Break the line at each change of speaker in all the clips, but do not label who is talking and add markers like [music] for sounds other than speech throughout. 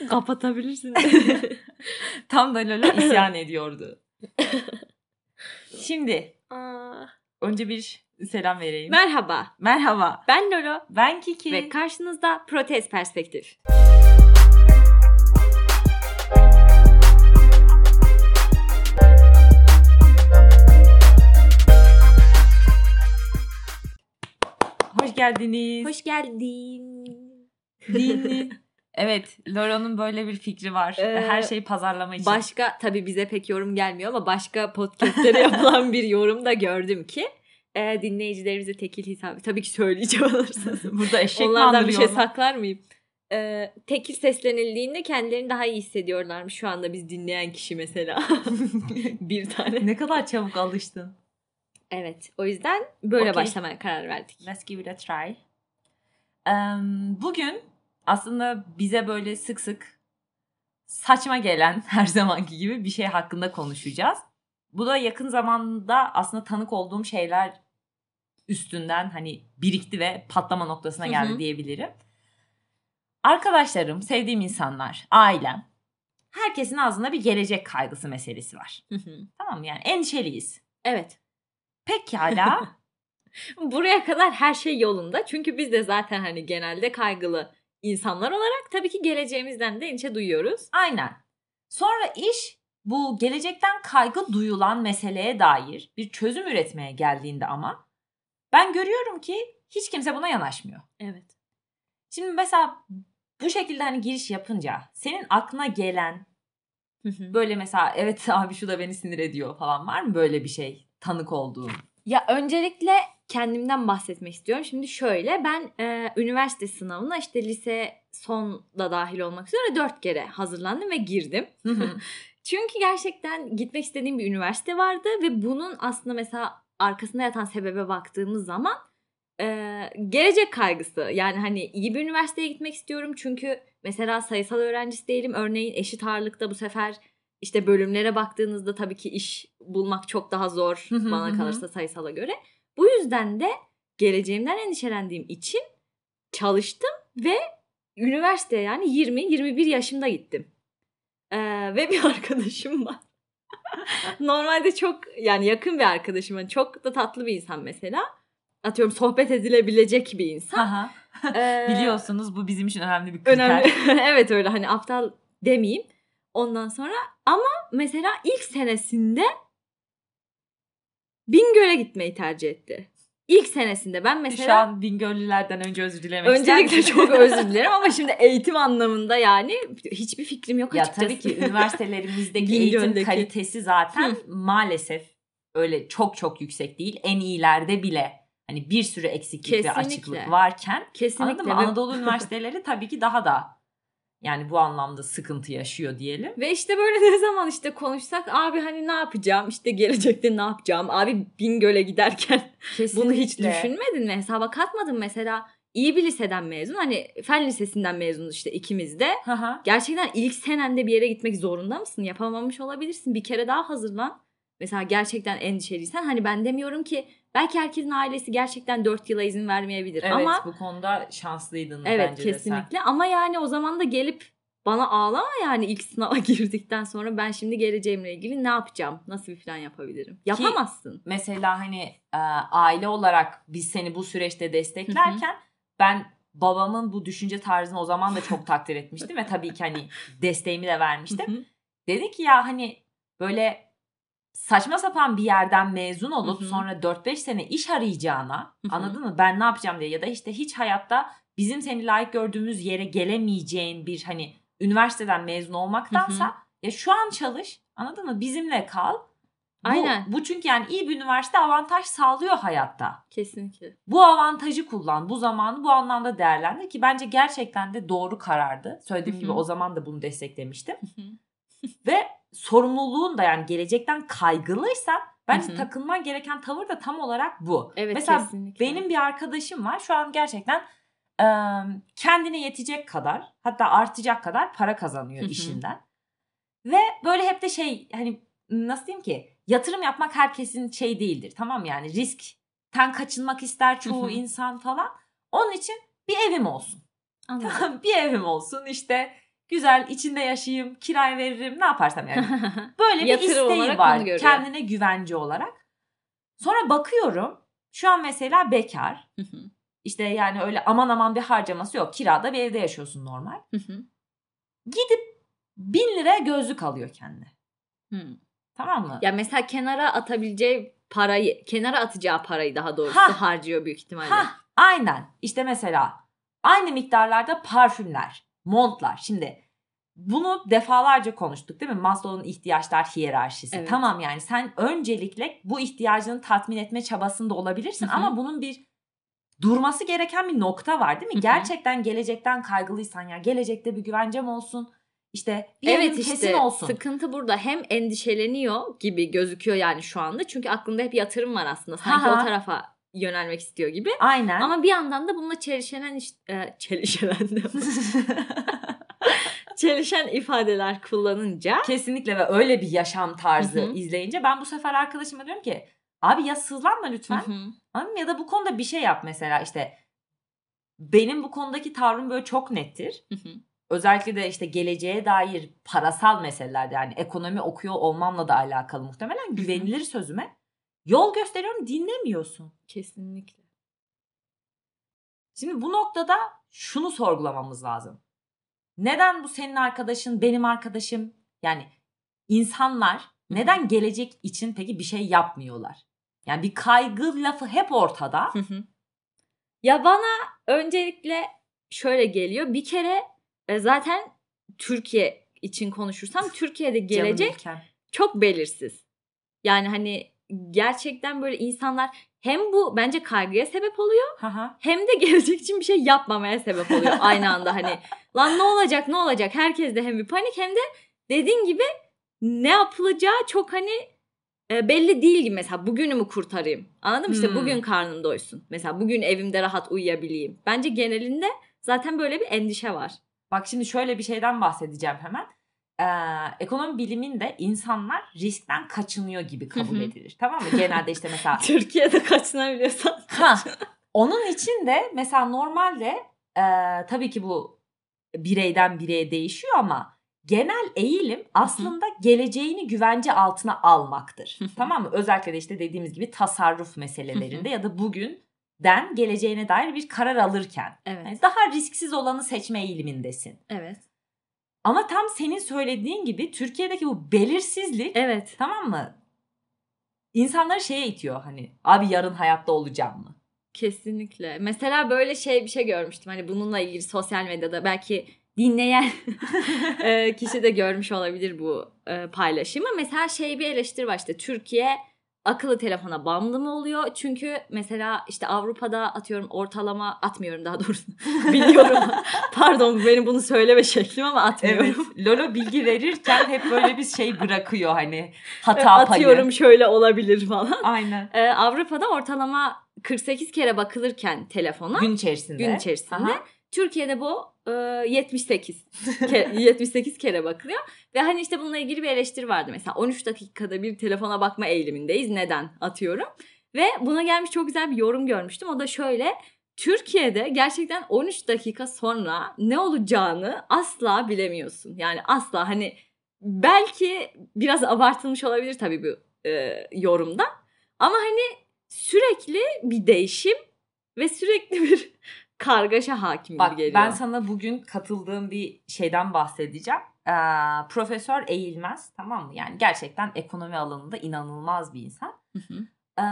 [laughs] Kapatabilirsin. [laughs]
Tam da Lola isyan [laughs] ediyordu. Şimdi
Aa.
önce bir selam vereyim.
Merhaba.
Merhaba.
Ben Lolo
Ben Kiki.
ve karşınızda Protez Perspektif.
Hoş geldiniz.
Hoş geldin.
Dini. Evet, Lora'nın böyle bir fikri var.
Ee,
Her şey pazarlama için.
Başka tabii bize pek yorum gelmiyor ama başka podcastlere [laughs] yapılan bir yorum da gördüm ki e, dinleyicilerimize tekil hesabı tabii ki söyleyeceğim olursanız. [laughs]
Burada eşek
Onlardan bir şey saklar mıyım? E, tekil seslenildiğinde kendilerini daha iyi hissediyorlarmış şu anda biz dinleyen kişi mesela. [laughs] bir tane.
ne kadar çabuk alıştın.
Evet o yüzden böyle
Okey.
başlamaya karar verdik.
Let's give it a try. Em, bugün aslında bize böyle sık sık saçma gelen [laughs] her zamanki gibi bir şey hakkında konuşacağız. Bu da yakın zamanda aslında tanık olduğum şeyler üstünden hani birikti ve patlama noktasına
Hı
geldi
hı.
diyebilirim. Arkadaşlarım, sevdiğim insanlar, ailem, herkesin ağzında bir gelecek kaygısı meselesi var.
Hı hı.
Tamam mı? Yani endişeliyiz.
evet.
Pekala [laughs]
Buraya kadar her şey yolunda. Çünkü biz de zaten hani genelde kaygılı insanlar olarak tabii ki geleceğimizden de endişe duyuyoruz.
Aynen. Sonra iş bu gelecekten kaygı duyulan meseleye dair bir çözüm üretmeye geldiğinde ama ben görüyorum ki hiç kimse buna yanaşmıyor.
Evet.
Şimdi mesela bu şekilde hani giriş yapınca senin aklına gelen böyle mesela evet abi şu da beni sinir ediyor falan var mı böyle bir şey tanık olduğun?
Ya öncelikle kendimden bahsetmek istiyorum. Şimdi şöyle ben e, üniversite sınavına işte lise son da dahil olmak üzere dört kere hazırlandım ve girdim. [laughs] Çünkü gerçekten gitmek istediğim bir üniversite vardı ve bunun aslında mesela arkasında yatan sebebe baktığımız zaman e, gelecek kaygısı. Yani hani iyi bir üniversiteye gitmek istiyorum çünkü mesela sayısal öğrencisi değilim. Örneğin eşit ağırlıkta bu sefer işte bölümlere baktığınızda tabii ki iş bulmak çok daha zor bana kalırsa sayısala göre. Bu yüzden de geleceğimden endişelendiğim için çalıştım ve üniversiteye yani 20-21 yaşımda gittim. Ee, ve bir [laughs] arkadaşım var. [laughs] Normalde çok yani yakın bir arkadaşım. Yani çok da tatlı bir insan mesela. Atıyorum sohbet edilebilecek bir insan. Ee, [laughs]
Biliyorsunuz bu bizim için önemli bir kriter.
Önemli. evet öyle hani aptal demeyeyim. Ondan sonra ama mesela ilk senesinde Bingöl'e gitmeyi tercih etti. İlk senesinde ben
Şu
mesela
an Bingöllülerden önce özür dilemek ister
öncelikle
misin?
çok özür [laughs] dilerim ama şimdi eğitim anlamında yani hiçbir fikrim yok
Ya
açıkçası.
tabii ki üniversitelerimizdeki [laughs] eğitim kalitesi zaten maalesef öyle çok çok yüksek değil. En iyilerde bile hani bir sürü eksiklik ve
Kesinlikle.
açıklık varken
Kesinlikle.
anladın mı?
Ve-
Anadolu üniversiteleri tabii ki daha da yani bu anlamda sıkıntı yaşıyor diyelim.
Ve işte böyle [laughs] ne zaman işte konuşsak abi hani ne yapacağım? İşte gelecekte ne yapacağım? Abi Bingöl'e giderken [laughs] bunu hiç
Kesinlikle.
düşünmedin mi? Hesaba katmadın mesela iyi bir liseden mezun hani fen lisesinden mezunuz işte ikimiz de.
Hı.
gerçekten ilk senende bir yere gitmek zorunda mısın? Yapamamış olabilirsin. Bir kere daha hazırlan. Mesela gerçekten endişeliysen hani ben demiyorum ki belki herkesin ailesi gerçekten 4 yıla izin vermeyebilir
Evet
ama
bu konuda şanslıydın
Evet
bence de sen.
kesinlikle ama yani o zaman da gelip bana ağlama yani ilk sınava [laughs] girdikten sonra ben şimdi geleceğimle ilgili ne yapacağım? Nasıl bir plan yapabilirim? Yapamazsın.
Mesela hani e, aile olarak biz seni bu süreçte desteklerken ben babamın bu düşünce tarzını o zaman da çok takdir etmiştim ve tabii ki hani [laughs] desteğimi de vermiştim.
Hı hı.
Dedi ki ya hani böyle saçma sapan bir yerden mezun olup
Hı hı.
sonra 4-5 sene iş arayacağına
Hı hı.
anladın mı? Ben ne yapacağım diye ya da işte hiç hayatta bizim seni layık gördüğümüz yere gelemeyeceğin bir hani üniversiteden mezun olmaktansa ya şu an çalış anladın mı? Bizimle kal. Bu,
Aynen.
Bu çünkü yani iyi bir üniversite avantaj sağlıyor hayatta.
Kesinlikle.
Bu avantajı kullan. Bu zamanı bu anlamda değerlendir ki bence gerçekten de doğru karardı. Söylediğim
Hı hı.
gibi o zaman da bunu desteklemiştim. Ve sorumluluğun da yani gelecekten kaygılıysan bence
Hı hı.
takınman gereken tavır da tam olarak bu.
Evet
Mesela
kesinlikle.
benim bir arkadaşım var. Şu an gerçekten e, kendine yetecek kadar hatta artacak kadar para kazanıyor
Hı hı.
işinden. Ve böyle hep de şey hani nasıl diyeyim ki yatırım yapmak herkesin şey değildir. Tamam yani riskten kaçınmak ister çoğu insan falan. Onun için bir evim olsun.
Anladım.
Tamam bir evim olsun işte güzel içinde yaşayayım, kiraya veririm, ne yaparsam yani. [laughs] Böyle bir isteği var kendine güvence olarak. Sonra bakıyorum şu an mesela bekar. İşte yani öyle aman aman bir harcaması yok. Kirada bir evde yaşıyorsun normal. Gidip bin liraya gözlük alıyor kendine. Tamam mı?
Ya mesela kenara atabileceği parayı, kenara atacağı parayı daha doğrusu
Ha.
harcıyor büyük ihtimalle.
Ha, aynen. İşte mesela aynı miktarlarda parfümler, montlar. Şimdi bunu defalarca konuştuk değil mi? Maslow'un ihtiyaçlar hiyerarşisi.
Evet.
Tamam yani sen öncelikle bu ihtiyacını tatmin etme çabasında olabilirsin
Hı hı.
ama bunun bir durması gereken bir nokta var değil mi?
Hı hı.
Gerçekten gelecekten kaygılıysan ya gelecekte bir güvencem olsun. İşte bir
evet işte
kesin olsun.
sıkıntı burada hem endişeleniyor gibi gözüküyor yani şu anda. Çünkü aklında hep yatırım var aslında. Sanki
Ha
o tarafa yönelmek istiyor gibi.
Aynen.
Ama bir yandan da bununla çelişen işte, e, çelişen [laughs] çelişen ifadeler kullanınca
Kesinlikle ve öyle bir yaşam tarzı
Hı hı.
izleyince ben bu sefer arkadaşıma diyorum ki abi ya sızlanma lütfen.
Hı hı.
Anladın mı? Ya da bu konuda bir şey yap mesela işte benim bu konudaki tavrım böyle çok nettir.
Hı hı.
Özellikle de işte geleceğe dair parasal meselelerde yani ekonomi okuyor olmamla da alakalı muhtemelen güvenilir sözüme yol gösteriyorum dinlemiyorsun.
kesinlikle.
Şimdi bu noktada şunu sorgulamamız lazım. Neden bu senin arkadaşın, benim arkadaşım? Yani insanlar neden gelecek için peki bir şey yapmıyorlar? Yani bir kaygı lafı hep ortada.
Ya bana öncelikle şöyle geliyor. Bir kere e, zaten Türkiye için konuşursam Türkiye'de gelecek çok belirsiz. Yani hani gerçekten böyle insanlar hem bu bence kaygıya sebep oluyor
hı.
hem de [laughs] gelecek için bir şey yapmamaya sebep oluyor aynı anda hani lan ne olacak ne olacak herkes de hem bir panik hem de dediğin gibi ne yapılacağı çok hani e, belli değil gibi mesela bugünümü kurtarayım anladın mı işte
Hmm.
bugün karnım doysun mesela bugün evimde rahat uyuyabileyim bence genelinde zaten böyle bir endişe var.
Bak şimdi şöyle bir şeyden bahsedeceğim hemen. Ee, ekonomi biliminde insanlar riskten kaçınıyor gibi kabul edilir. Tamam mı? Genelde işte mesela [laughs]
Türkiye'de kaçınabiliyorsan.
Ha, onun için de mesela normalde e, tabii ki bu bireyden bireye değişiyor ama genel eğilim aslında geleceğini güvence altına almaktır. Tamam mı? Özellikle de işte dediğimiz gibi tasarruf meselelerinde ya da bugünden geleceğine dair bir karar alırken
Evet.
yani daha risksiz olanı seçme eğilimindesin.
Evet.
Ama tam senin söylediğin gibi Türkiye'deki bu belirsizlik
Evet.
tamam mı? İnsanları şeye itiyor hani abi yarın hayatta olacağım mı?
Kesinlikle. Mesela böyle şey bir şey görmüştüm. Hani bununla ilgili sosyal medyada belki dinleyen [laughs] [laughs] e, kişi de görmüş olabilir bu e, paylaşımı. Mesela şey bir eleştiri var işte Türkiye akıllı telefona bağımlı mı oluyor? Çünkü mesela işte Avrupa'da atıyorum ortalama atmıyorum daha doğrusu. [laughs] Biliyorum. Pardon benim bunu söyleme şeklim ama atmıyorum.
Evet. Lolo bilgi verirken hep böyle bir şey bırakıyor hani hata payı.
atıyorum [laughs] şöyle olabilir falan.
Aynen.
E, Avrupa'da ortalama 48 kere bakılırken telefona
Gün içerisinde.
gün içerisinde.
Aha.
Türkiye'de bu e, 78 ke- [laughs] 78 kere bakılıyor. Ve hani işte bununla ilgili bir eleştiri vardı. Mesela 13 dakikada bir telefona bakma eğilimindeyiz. Neden? Atıyorum. Ve buna gelmiş çok güzel bir yorum görmüştüm. O da şöyle Türkiye'de gerçekten 13 dakika sonra ne olacağını asla bilemiyorsun. Yani asla hani belki biraz abartılmış olabilir tabii bu e, yorumda. Ama hani sürekli bir değişim ve sürekli bir kargaşa hakim
Bak
geliyor.
ben sana bugün katıldığım bir şeyden bahsedeceğim. Ee, Profesör Eğilmez tamam mı? Yani gerçekten ekonomi alanında inanılmaz bir insan.
Hı hı.
Ee,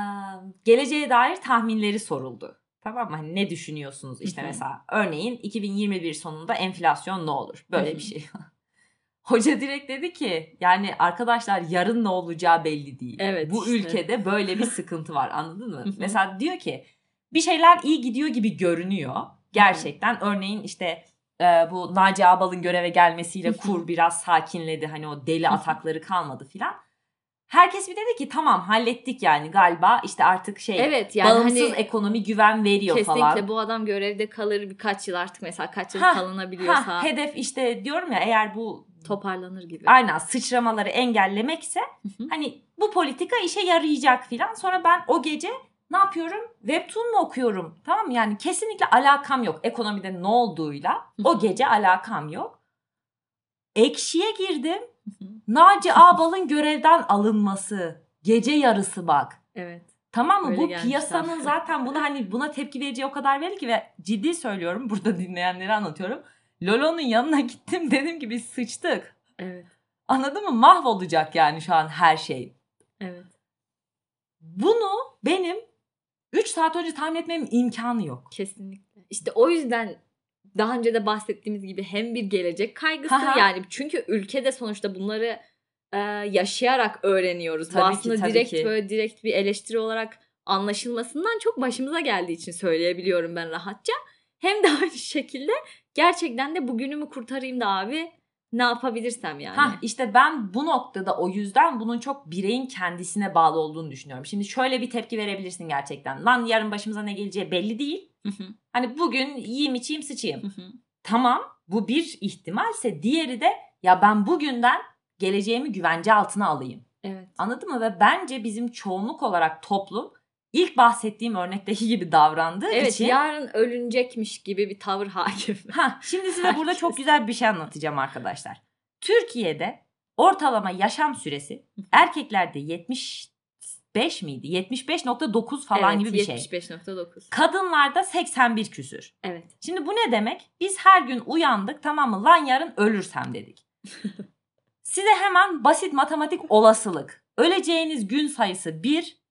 geleceğe dair tahminleri soruldu. Tamam mı? Hani ne düşünüyorsunuz? İşte
Hı hı.
mesela örneğin 2021 sonunda enflasyon ne olur? Böyle
Hı hı.
bir şey. [laughs] Hoca direkt dedi ki yani arkadaşlar yarın ne olacağı belli değil.
Evet,
Bu
işte.
ülkede böyle bir sıkıntı var anladın mı?
Hı hı.
mesela diyor ki bir şeyler iyi gidiyor gibi görünüyor. Gerçekten örneğin işte e, bu Naci Ağbal'ın göreve gelmesiyle kur biraz sakinledi. Hani o deli atakları kalmadı filan. Herkes bir dedi ki tamam hallettik yani galiba işte artık şey
Evet yani
bağımsız
hani
ekonomi güven veriyor
kesinlikle
falan.
bu adam görevde kalır birkaç yıl artık mesela kaç yıl
Ha,
kalınabiliyorsa
Ha, hedef işte diyorum ya eğer bu
toparlanır gibi.
aynen sıçramaları engellemekse hani bu politika işe yarayacak filan. Sonra ben o gece ne yapıyorum? Webtoon mu okuyorum? Tamam mı? Yani kesinlikle alakam yok ekonomide ne olduğuyla. O [laughs] gece alakam yok. Ekşi'ye girdim. Naci [laughs] Ağbal'ın görevden alınması. Gece yarısı bak.
Evet.
Tamam mı?
Öyle
Bu piyasanın zaten buna [laughs] hani buna tepki vereceği o kadar belli ki ve ciddi söylüyorum burada dinleyenlere anlatıyorum. Lolo'nun yanına gittim dedim ki biz sıçtık.
Evet.
Anladın mı? Mahvolacak yani şu an her şey.
Evet.
Bunu benim 3 saat önce tahmin etmemin imkanı yok.
Kesinlikle. İşte o yüzden daha önce de bahsettiğimiz gibi hem bir gelecek kaygısı
Haha.
yani çünkü ülkede sonuçta bunları e, yaşayarak öğreniyoruz. Bu
Tabii ki,
aslında
tabii
direkt
ki.
böyle direkt bir eleştiri olarak anlaşılmasından çok başımıza geldiği için söyleyebiliyorum ben rahatça. Hem de aynı şekilde gerçekten de bugünümü kurtarayım da abi ne yapabilirsem yani.
Ha işte ben bu noktada o yüzden bunun çok bireyin kendisine bağlı olduğunu düşünüyorum. Şimdi şöyle bir tepki verebilirsin gerçekten. Lan yarın başımıza ne geleceği belli değil. Hani bugün yiyeyim içeyim sıçayım. Tamam bu bir ihtimalse diğeri de ya ben bugünden geleceğimi güvence altına alayım.
evet.
Anladın mı? Ve bence bizim çoğunluk olarak toplum ilk bahsettiğim örnekteki gibi davrandığı
Evet
için...
yarın ölünecekmiş gibi bir tavır hakim.
Ha, şimdi size burada
Herkes.
çok güzel bir şey anlatacağım arkadaşlar. Türkiye'de ortalama yaşam süresi erkeklerde 75 miydi? 75.9 falan
evet,
gibi bir şey.
75.9.
Kadınlarda 81 küsür.
Evet.
Şimdi bu ne demek? Biz her gün uyandık tamam mı? Lan yarın ölürsem dedik. [laughs] Size hemen basit matematik olasılık. Öleceğiniz gün sayısı 1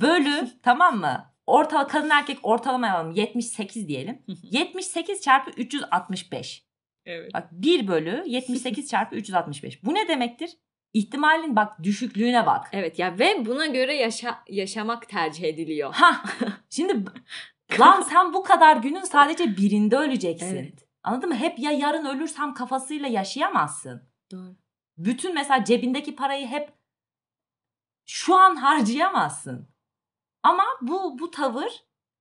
bölü tamam mı? Orta, kadın erkek ortalama alalım 78 diyelim. 78 çarpı 365.
Evet.
Bak 1 bölü 78 [laughs] çarpı 365. Bu ne demektir? İhtimalin bak düşüklüğüne bak.
Evet ya ve buna göre yaşa yaşamak tercih ediliyor.
Ha şimdi [laughs] lan sen bu kadar günün sadece birinde öleceksin.
Evet.
Anladın mı? Hep ya yarın ölürsem kafasıyla yaşayamazsın.
Doğru.
Bütün mesela cebindeki parayı hep şu an harcayamazsın. Ama bu bu tavır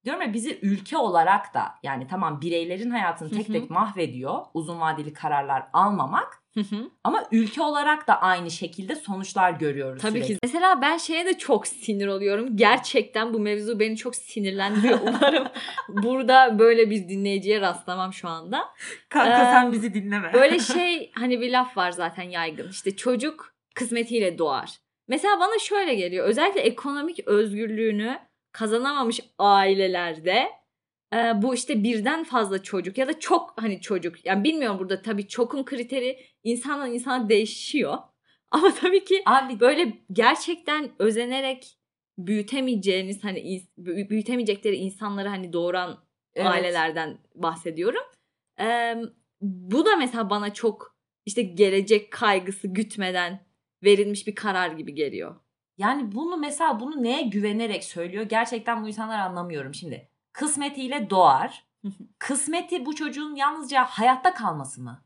diyorum ya bizi ülke olarak da yani tamam bireylerin hayatını tek tek mahvediyor. Uzun vadeli kararlar almamak. Ama ülke olarak da aynı şekilde sonuçlar görüyoruz
Tabii
sürekli.
ki. Mesela ben şeye de çok sinir oluyorum. Gerçekten bu mevzu beni çok sinirlendiriyor. [laughs] Umarım burada böyle bir dinleyiciye rastlamam şu anda.
Kanka
Ee,
sen bizi dinleme.
Böyle şey [laughs] hani bir laf var zaten yaygın. İşte çocuk kısmetiyle doğar. Mesela bana şöyle geliyor. Özellikle ekonomik özgürlüğünü kazanamamış ailelerde e, bu işte birden fazla çocuk ya da çok hani çocuk. Yani bilmiyorum burada tabii çokun kriteri insandan insana değişiyor. [laughs] Ama tabii ki
Abi
böyle gerçekten özenerek büyütemeyeceğiniz hani büyütemeyecekleri insanları hani doğuran
evet.
ailelerden bahsediyorum. Ee, bu da mesela bana çok işte gelecek kaygısı gütmeden verilmiş bir karar gibi geliyor.
Yani bunu mesela bunu neye güvenerek söylüyor? Gerçekten bu insanlar anlamıyorum şimdi. Kısmetiyle doğar. [laughs] Kısmeti bu çocuğun yalnızca hayatta kalması mı?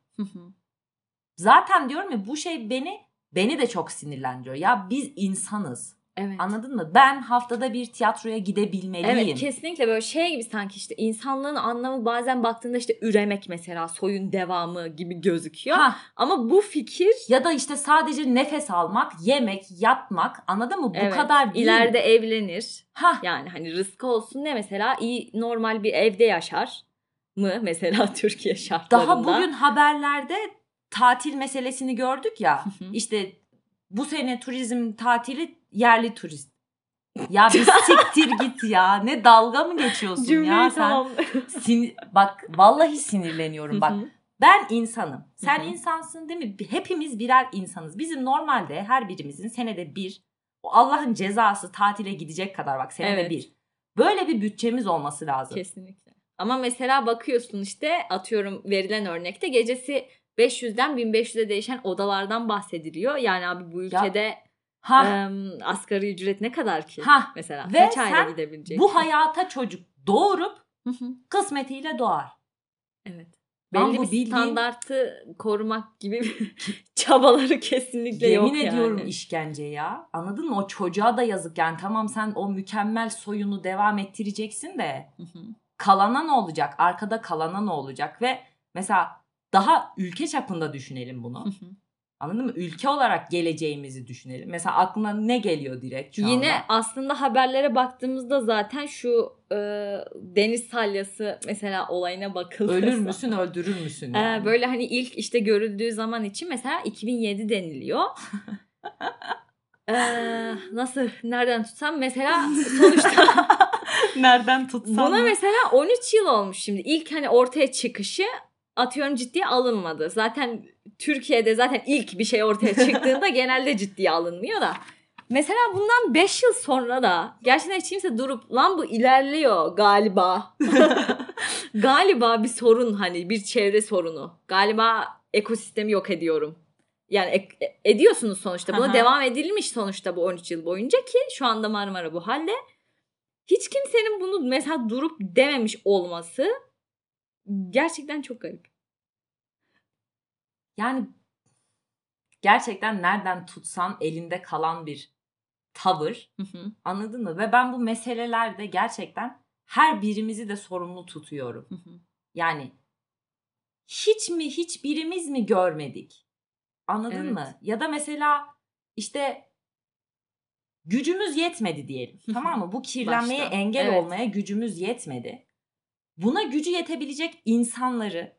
Zaten diyorum ya bu şey beni beni de çok sinirlendiriyor. Ya biz insanız.
Evet.
Anladın mı? Ben haftada bir tiyatroya gidebilmeliyim.
Evet kesinlikle böyle şey gibi sanki işte insanlığın anlamı bazen baktığında işte üremek mesela soyun devamı gibi gözüküyor.
Ha,
Ama bu fikir
ya da işte sadece nefes almak, yemek, yatmak anladın mı? Bu
evet,
kadar değil.
ileride evlenir.
Ha,
Yani hani rızkı olsun ne mesela iyi normal bir evde yaşar mı mesela [laughs] Türkiye şartlarında.
daha bugün haberlerde tatil meselesini gördük ya. İşte bu sene turizm tatili yerli turist. Ya bir [laughs] siktir git ya. Ne dalga mı geçiyorsun
Cümleyi
ya sen? Sin- bak vallahi sinirleniyorum bak. Ben insanım. Sen
Hı hı.
insansın değil mi? Hepimiz birer insanız. Bizim normalde her birimizin senede bir o Allah'ın cezası tatile gidecek kadar bak senede
Evet.
bir. Böyle bir bütçemiz olması lazım.
Kesinlikle. Ama mesela bakıyorsun işte atıyorum verilen örnekte gecesi 500'den 1500'e değişen odalardan bahsediliyor. Yani abi bu ülkede
Ha,
em, asgari ücret ne kadar ki?
ha.
Mesela
Ve
kaç
sen
gidebilecek?
Bu hayata çocuk doğurup kısmetiyle doğar.
evet. Belli
bu
bir
bildiğin-
standartı korumak gibi bir [laughs] çabaları kesinlikle yok
Yemin ediyorum
yani.
işkence ya. Anladın mı? O çocuğa da yazık yani. Tamam sen o mükemmel soyunu devam ettireceksin de
Hı hı.
kalana ne olacak? Arkada kalana ne olacak? Ve mesela daha ülke çapında düşünelim bunu.
Hı.
Anladın mı? Ülke olarak geleceğimizi düşünelim. Mesela aklına ne geliyor direkt şu
Yine
anda?
aslında haberlere baktığımızda zaten şu e, deniz salyası mesela olayına bakılırsa.
Ölür müsün öldürür müsün?
Ee,
Yani?
böyle hani ilk işte görüldüğü zaman için mesela 2007 deniliyor. Ee, [laughs] nasıl nereden tutsam mesela sonuçta [laughs]
Nereden tutsam?
buna
mı?
mesela 13 yıl olmuş şimdi ilk hani ortaya çıkışı atıyorum ciddiye alınmadı. Zaten Türkiye'de zaten ilk bir şey ortaya çıktığında [laughs] genelde ciddiye alınmıyor da. Mesela bundan 5 yıl sonra da gerçekten hiç kimse durup lan bu ilerliyor galiba. [laughs] galiba bir sorun hani bir çevre sorunu. Galiba ekosistemi yok ediyorum. Yani ek- e- ediyorsunuz sonuçta. Buna
Aha.
devam edilmiş sonuçta bu 13 yıl boyunca ki şu anda Marmara bu halde. Hiç kimsenin bunu mesela durup dememiş olması gerçekten çok garip.
Yani gerçekten nereden tutsan elinde kalan bir tavır. Anladın mı? Ve ben bu meselelerde gerçekten her birimizi de sorumlu tutuyorum. Yani hiç mi hiçbirimiz mi görmedik? Anladın
Evet.
mı? Ya da mesela işte gücümüz yetmedi diyelim. tamam mı? Bu kirlenmeye
Başta.
engel
Evet.
olmaya gücümüz yetmedi. Buna gücü yetebilecek insanları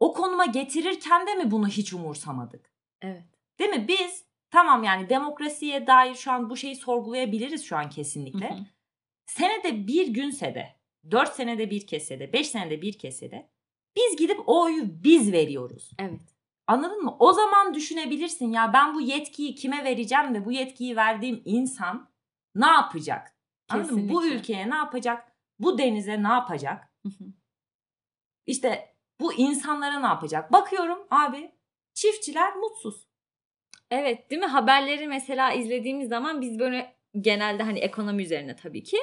o konuma getirirken de mi bunu hiç umursamadık?
evet.
Değil mi? Biz tamam yani demokrasiye dair şu an bu şeyi sorgulayabiliriz şu an kesinlikle. senede bir günse de, dört senede bir kese de, beş senede bir kese de biz gidip o oyu biz veriyoruz.
Evet.
Anladın mı? O zaman düşünebilirsin ya ben bu yetkiyi kime vereceğim ve bu yetkiyi verdiğim insan ne yapacak? Anladın mı? Bu ülkeye ne yapacak? Bu denize ne yapacak? İşte bu insanlara ne yapacak? Bakıyorum abi çiftçiler mutsuz.
Evet değil mi? Haberleri mesela izlediğimiz zaman biz böyle genelde hani ekonomi üzerine tabii ki.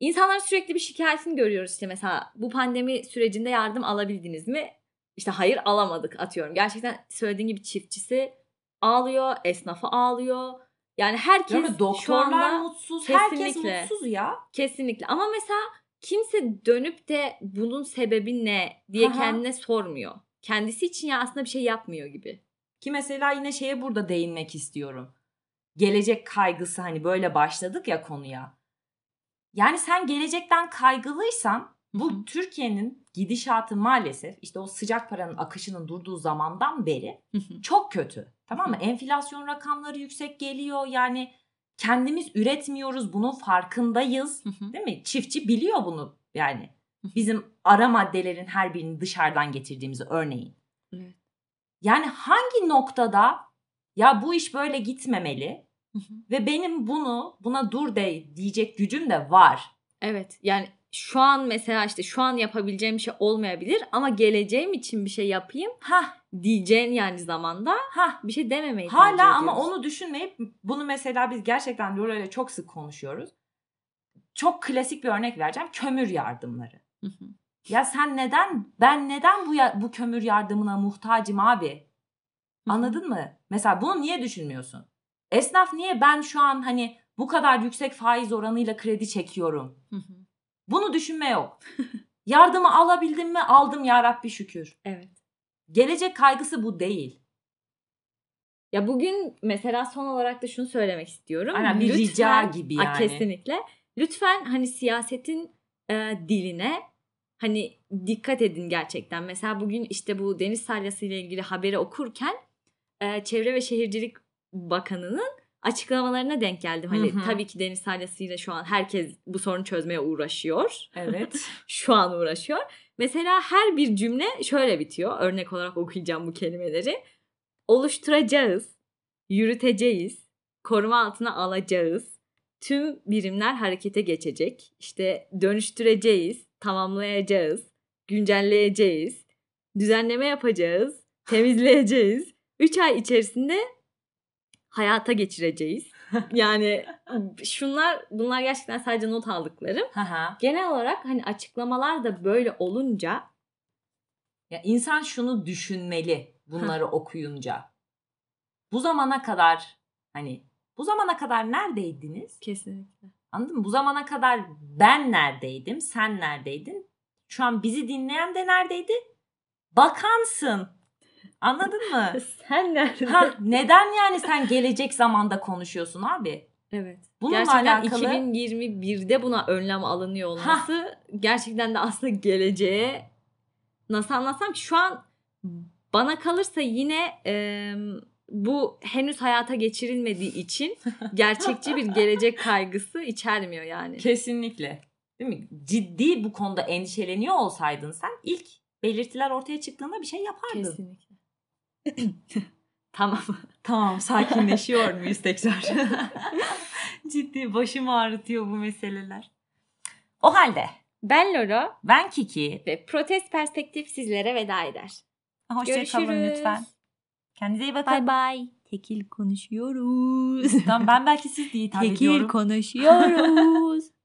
İnsanların sürekli bir şikayetini görüyoruz işte mesela bu pandemi sürecinde yardım alabildiniz mi? İşte hayır alamadık atıyorum. Gerçekten söylediğin gibi çiftçisi ağlıyor, esnafı ağlıyor. Yani herkes
Değil mi?
şu
Doktorlar
anda
mutsuz. Herkes
kesinlikle.
mutsuz ya.
kesinlikle ama mesela kimse dönüp de bunun sebebi ne diye
Aha.
kendine sormuyor. Kendisi için ya aslında bir şey yapmıyor gibi.
Ki mesela yine şeye burada değinmek istiyorum. Gelecek kaygısı hani böyle başladık ya konuya. Yani sen gelecekten kaygılıysan bu. Türkiye'nin gidişatı maalesef işte o sıcak paranın akışının durduğu zamandan beri çok kötü. Tamam mı? Enflasyon rakamları yüksek geliyor. Yani kendimiz üretmiyoruz. Bunun farkındayız. Değil mi? Çiftçi biliyor bunu yani. Bizim ara maddelerin her birini dışarıdan getirdiğimizi örneğin.
Evet.
Yani hangi noktada ya bu iş böyle gitmemeli ve benim bunu buna dur de diyecek gücüm de var.
Evet yani şu an mesela işte şu an yapabileceğim bir şey olmayabilir ama geleceğim için bir şey yapayım
Ha
diyeceğin yani zamanda
ha
bir şey dememeyi
hala ama onu düşünmeyip bunu mesela biz gerçekten Laura ile çok sık konuşuyoruz. Çok klasik bir örnek vereceğim. Kömür yardımları.
Hı hı.
Ya sen neden ben neden bu ya- bu kömür yardımına muhtacım abi? Anladın mı? Mesela bunu niye düşünmüyorsun? Esnaf niye ben şu an hani bu kadar yüksek faiz oranıyla kredi çekiyorum?
Hı hı.
Bunu düşünme yok. [laughs] Yardımı alabildim mi? Aldım ya Rabbi şükür.
evet.
Gelecek kaygısı bu değil.
Ya bugün mesela son olarak da şunu söylemek istiyorum.
Aynen bir rica gibi yani.
kesinlikle. Lütfen hani siyasetin e, diline hani dikkat edin gerçekten. Mesela bugün işte bu deniz salyası ile ilgili haberi okurken e, Çevre ve Şehircilik Bakanı'nın açıklamalarına denk geldim. Hani
Hı hı.
tabii ki deniz salyasıyla şu an herkes bu sorunu çözmeye uğraşıyor.
Evet. [laughs]
Şu an uğraşıyor. Mesela her bir cümle şöyle bitiyor. Örnek olarak okuyacağım bu kelimeleri. Oluşturacağız, yürüteceğiz, koruma altına alacağız. Tüm birimler harekete geçecek. İşte dönüştüreceğiz, tamamlayacağız, güncelleyeceğiz, düzenleme yapacağız, temizleyeceğiz. 3 ay içerisinde hayata geçireceğiz. Yani şunlar bunlar gerçekten sadece not aldıklarım. Genel olarak hani açıklamalar da böyle olunca
ya insan şunu düşünmeli bunları okuyunca. Bu zamana kadar hani bu zamana kadar neredeydiniz?
kesinlikle.
Anladın mı? Bu zamana kadar ben neredeydim? Sen neredeydin? Şu an bizi dinleyen de neredeydi? Bakansın. Anladın mı? [laughs]
Sen nerede?
ha, neden yani sen gelecek zamanda konuşuyorsun abi?
Evet.
Bununla
gerçekten
alakalı
2021'de buna önlem alınıyor olması gerçekten de aslında geleceğe nasıl anlatsam ki şu an bana kalırsa yine e, bu henüz hayata geçirilmediği için [laughs] gerçekçi bir gelecek kaygısı içermiyor yani.
kesinlikle. Değil mi? Ciddi bu konuda endişeleniyor olsaydın sen ilk belirtiler ortaya çıktığında bir şey yapardın.
Kesinlikle. [laughs] tamam.
Tamam sakinleşiyor muyuz tekrar? [laughs] Ciddi başımı ağrıtıyor bu meseleler. O halde
Ben Loro
ben Kiki.
ve Protest Perspektif sizlere veda eder.
Hoşçakalın lütfen. Kendinize iyi bakın.
Bye bye. Tekil konuşuyoruz.
Tamam ben belki siz diye hitap
Tekil
ediyorum.
konuşuyoruz. [laughs]